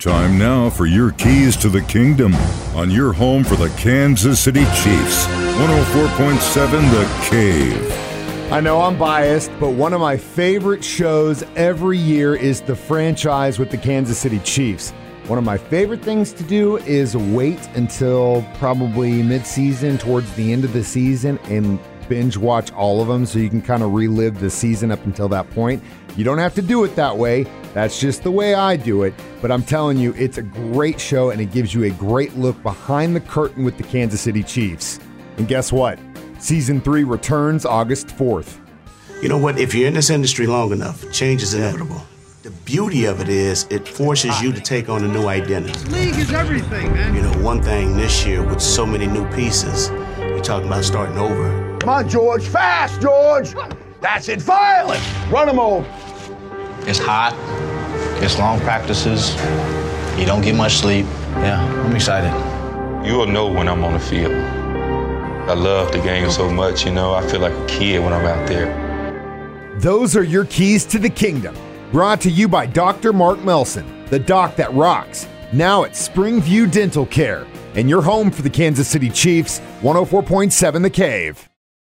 Time now for your keys to the kingdom on your home for the Kansas City Chiefs. 104.7 The Cave. I know I'm biased, but one of my favorite shows every year is the franchise with the Kansas City Chiefs. One of my favorite things to do is wait until probably midseason, towards the end of the season, and binge watch all of them so you can kind of relive the season up until that point. You don't have to do it that way. That's just the way I do it. But I'm telling you, it's a great show and it gives you a great look behind the curtain with the Kansas City Chiefs. And guess what? Season three returns August 4th. You know what? If you're in this industry long enough, change is inevitable. The beauty of it is it forces you to take on a new identity. League is everything, man. You know, one thing this year with so many new pieces, you're talking about starting over. Come on, George. Fast, George. That's it. Violent. Run them over. It's hot. It's long practices. You don't get much sleep. Yeah, I'm excited. You'll know when I'm on the field. I love the game so much, you know, I feel like a kid when I'm out there. Those are your keys to the kingdom. Brought to you by Dr. Mark Melson, the doc that rocks. Now at Springview Dental Care. And your home for the Kansas City Chiefs, 104.7 The Cave.